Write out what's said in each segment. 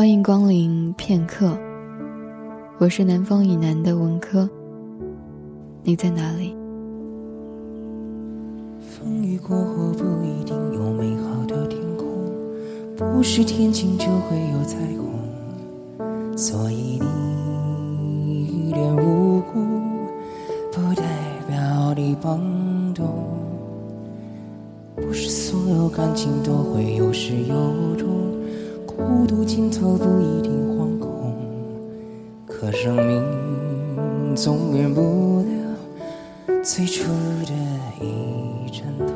欢迎光临片刻，我是南方以南的文科。你在哪里？风雨过后不一定有美好的天空，不是天晴就会有彩虹，所以你一脸无辜，不代表你懵懂。不是所有感情都会有始有终。孤独尽头不一定惶恐，可生命总免不了最初的一阵痛。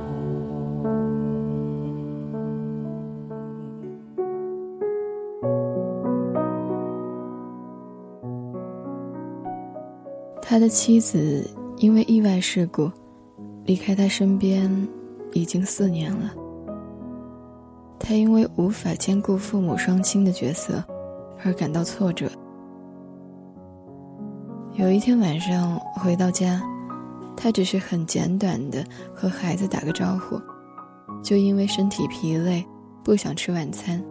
他的妻子因为意外事故离开他身边已经四年了。他因为无法兼顾父母双亲的角色，而感到挫折。有一天晚上回到家，他只是很简短的和孩子打个招呼，就因为身体疲累，不想吃晚餐。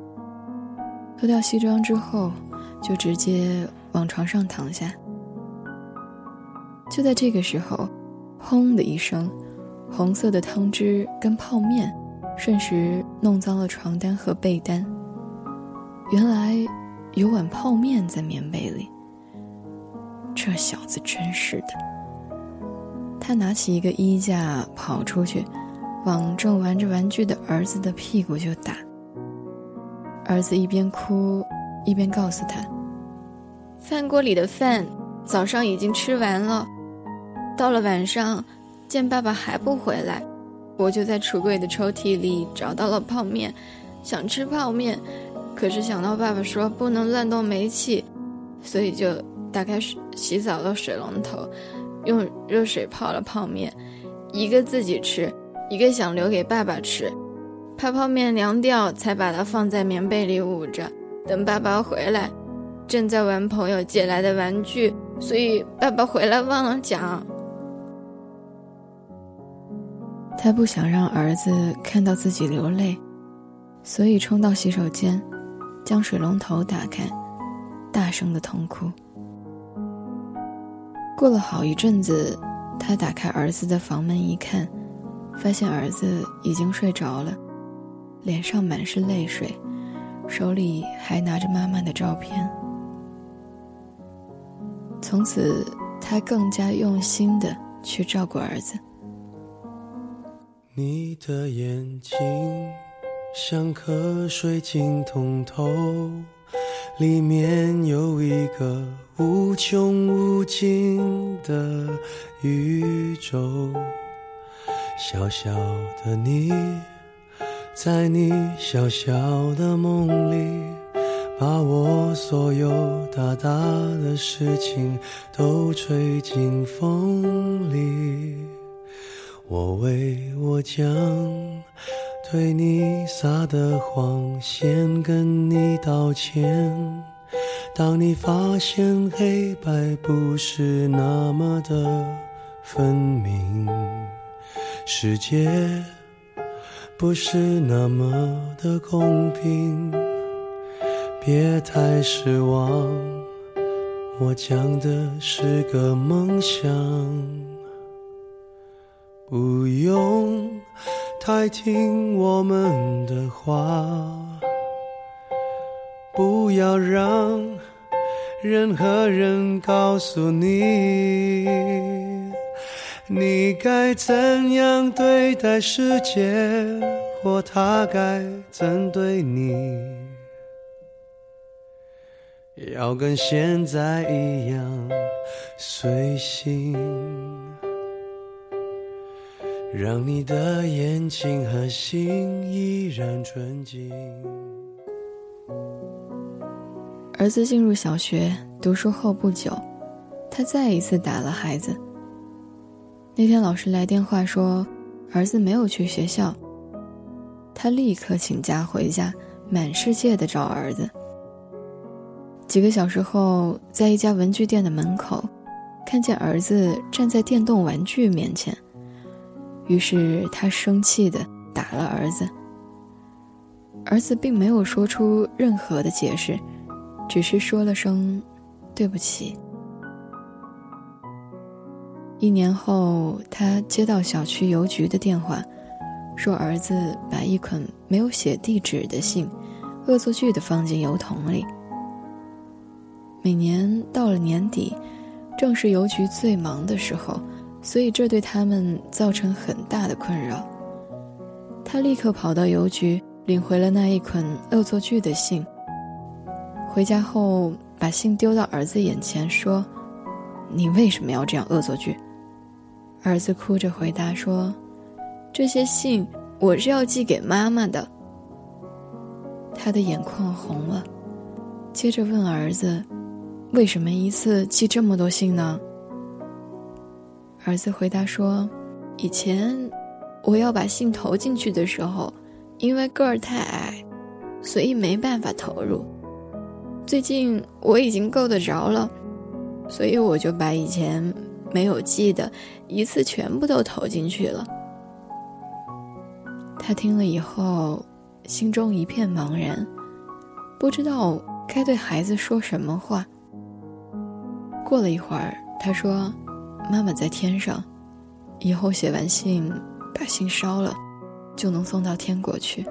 脱掉西装之后，就直接往床上躺下。就在这个时候，轰的一声，红色的汤汁跟泡面。瞬时弄脏了床单和被单。原来有碗泡面在棉被里。这小子真是的。他拿起一个衣架跑出去，往正玩着玩具的儿子的屁股就打。儿子一边哭，一边告诉他：“饭锅里的饭早上已经吃完了，到了晚上，见爸爸还不回来。”我就在橱柜的抽屉里找到了泡面，想吃泡面，可是想到爸爸说不能乱动煤气，所以就打开水洗澡的水龙头，用热水泡了泡面，一个自己吃，一个想留给爸爸吃，怕泡面凉掉，才把它放在棉被里捂着，等爸爸回来。正在玩朋友借来的玩具，所以爸爸回来忘了讲。他不想让儿子看到自己流泪，所以冲到洗手间，将水龙头打开，大声的痛哭。过了好一阵子，他打开儿子的房门一看，发现儿子已经睡着了，脸上满是泪水，手里还拿着妈妈的照片。从此，他更加用心的去照顾儿子。你的眼睛像颗水晶通透，里面有一个无穷无尽的宇宙。小小的你，在你小小的梦里，把我所有大大的事情都吹进风里。我为我将对你撒的谎先跟你道歉。当你发现黑白不是那么的分明，世界不是那么的公平，别太失望。我讲的是个梦想。不用太听我们的话，不要让任何人告诉你，你该怎样对待世界，或他该怎对你，要跟现在一样随性。让你的眼睛和心依然纯净。儿子进入小学读书后不久，他再一次打了孩子。那天老师来电话说，儿子没有去学校。他立刻请假回家，满世界的找儿子。几个小时后，在一家文具店的门口，看见儿子站在电动玩具面前。于是他生气的打了儿子。儿子并没有说出任何的解释，只是说了声对不起。一年后，他接到小区邮局的电话，说儿子把一捆没有写地址的信，恶作剧的放进邮筒里。每年到了年底，正是邮局最忙的时候，所以这对他们造成很大的困扰。他立刻跑到邮局，领回了那一捆恶作剧的信。回家后，把信丢到儿子眼前，说：“你为什么要这样恶作剧？”儿子哭着回答说：“这些信我是要寄给妈妈的。”他的眼眶红了，接着问儿子：“为什么一次寄这么多信呢？”儿子回答说：“以前……”我要把信投进去的时候，因为个儿太矮，所以没办法投入。最近我已经够得着了，所以我就把以前没有寄的一次全部都投进去了。他听了以后，心中一片茫然，不知道该对孩子说什么话。过了一会儿，他说：“妈妈在天上，以后写完信。”把信烧了，就能送到天国去。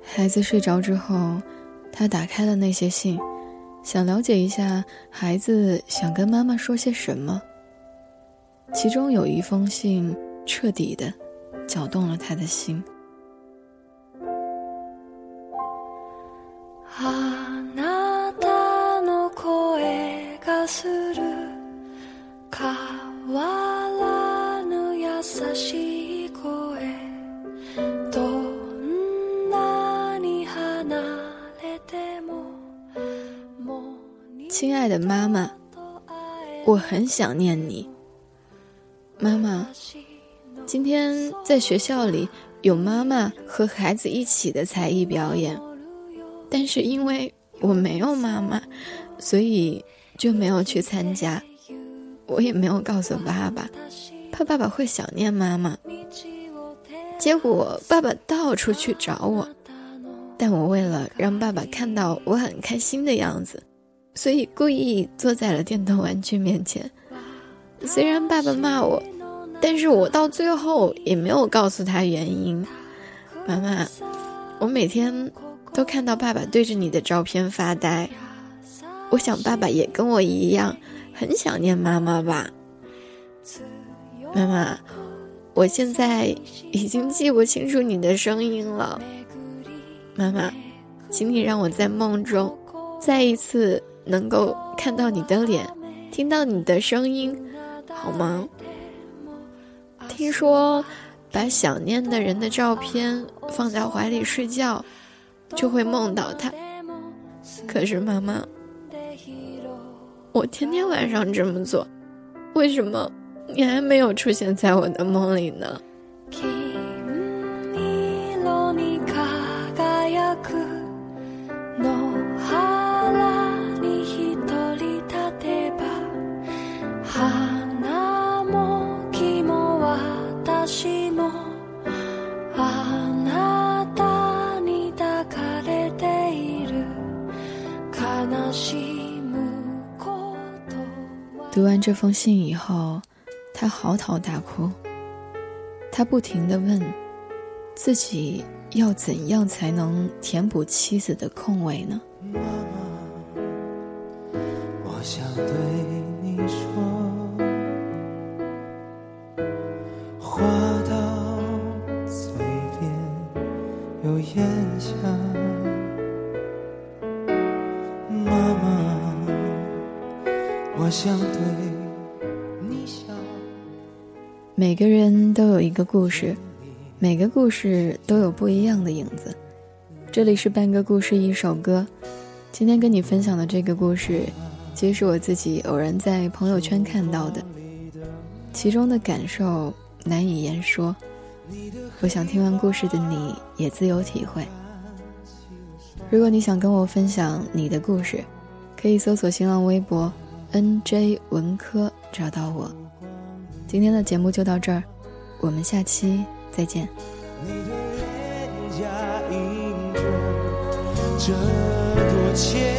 孩子睡着之后，他打开了那些信，想了解一下孩子想跟妈妈说些什么。其中有一封信彻底的搅动了他的心。亲爱的妈妈，我很想念你。妈妈，今天在学校里有妈妈和孩子一起的才艺表演，但是因为我没有妈妈，所以就没有去参加。我也没有告诉爸爸，怕爸爸会想念妈妈。结果爸爸到处去找我，但我为了让爸爸看到我很开心的样子。所以故意坐在了电动玩具面前。虽然爸爸骂我，但是我到最后也没有告诉他原因。妈妈，我每天都看到爸爸对着你的照片发呆。我想爸爸也跟我一样，很想念妈妈吧。妈妈，我现在已经记不清楚你的声音了。妈妈，请你让我在梦中再一次。能够看到你的脸，听到你的声音，好吗？听说把想念的人的照片放在怀里睡觉，就会梦到他。可是妈妈，我天天晚上这么做，为什么你还没有出现在我的梦里呢？这封信以后，他嚎啕大哭。他不停地问自己：要怎样才能填补妻子的空位呢？妈妈，我想对你说，话到嘴边又咽下。妈妈，我想对。每个人都有一个故事，每个故事都有不一样的影子。这里是半个故事一首歌，今天跟你分享的这个故事，其实是我自己偶然在朋友圈看到的，其中的感受难以言说。我想听完故事的你也自有体会。如果你想跟我分享你的故事，可以搜索新浪微博 “nj 文科”找到我。今天的节目就到这儿，我们下期再见。你的脸颊这多浅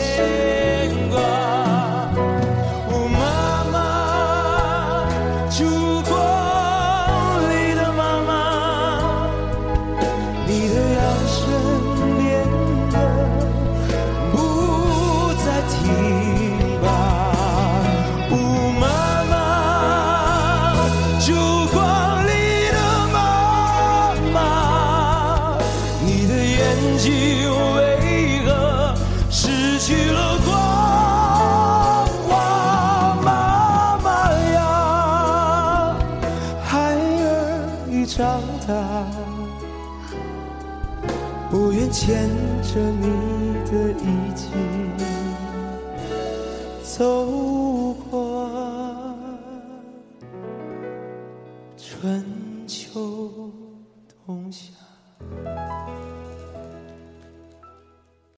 长大不愿牵着你的衣襟走过春秋冬夏。